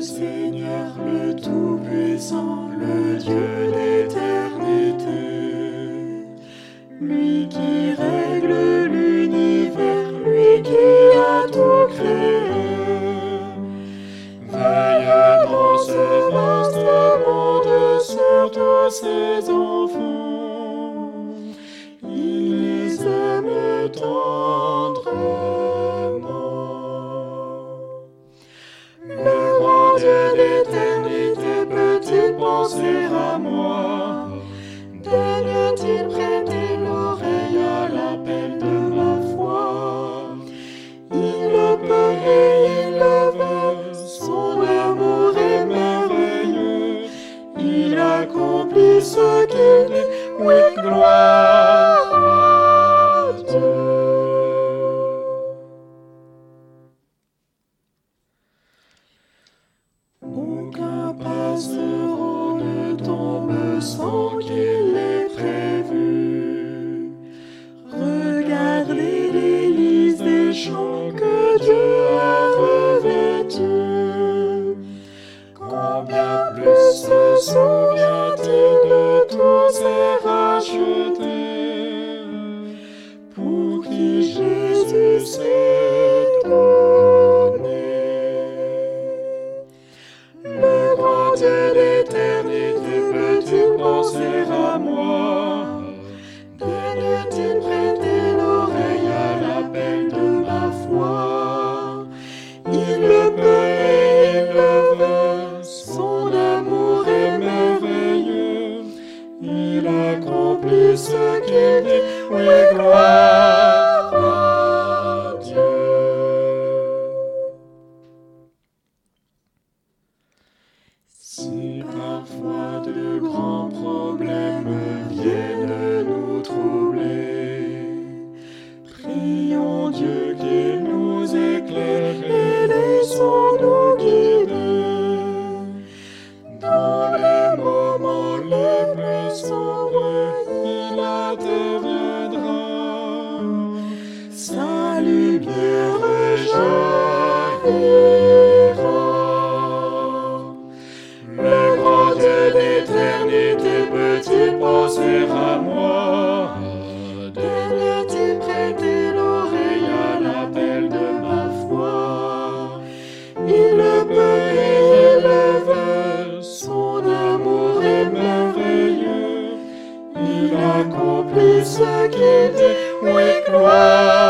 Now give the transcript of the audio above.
Seigneur, le Tout-Puissant, le Dieu d'éternité. Lui qui règle l'univers, lui qui a tout créé. Veille dans ce vaste monde sur tous ses enfants. ceux qui, oui, gloire. et gloire à Dieu. Si parfois de grands problèmes Le bras de l'éternité peut-il penser à moi Devrais-tu prêter l'oreille à l'appel de ma foi? Il le peut et le veut, son amour est merveilleux. Il accomplit ce qu'il dit, oui, gloire.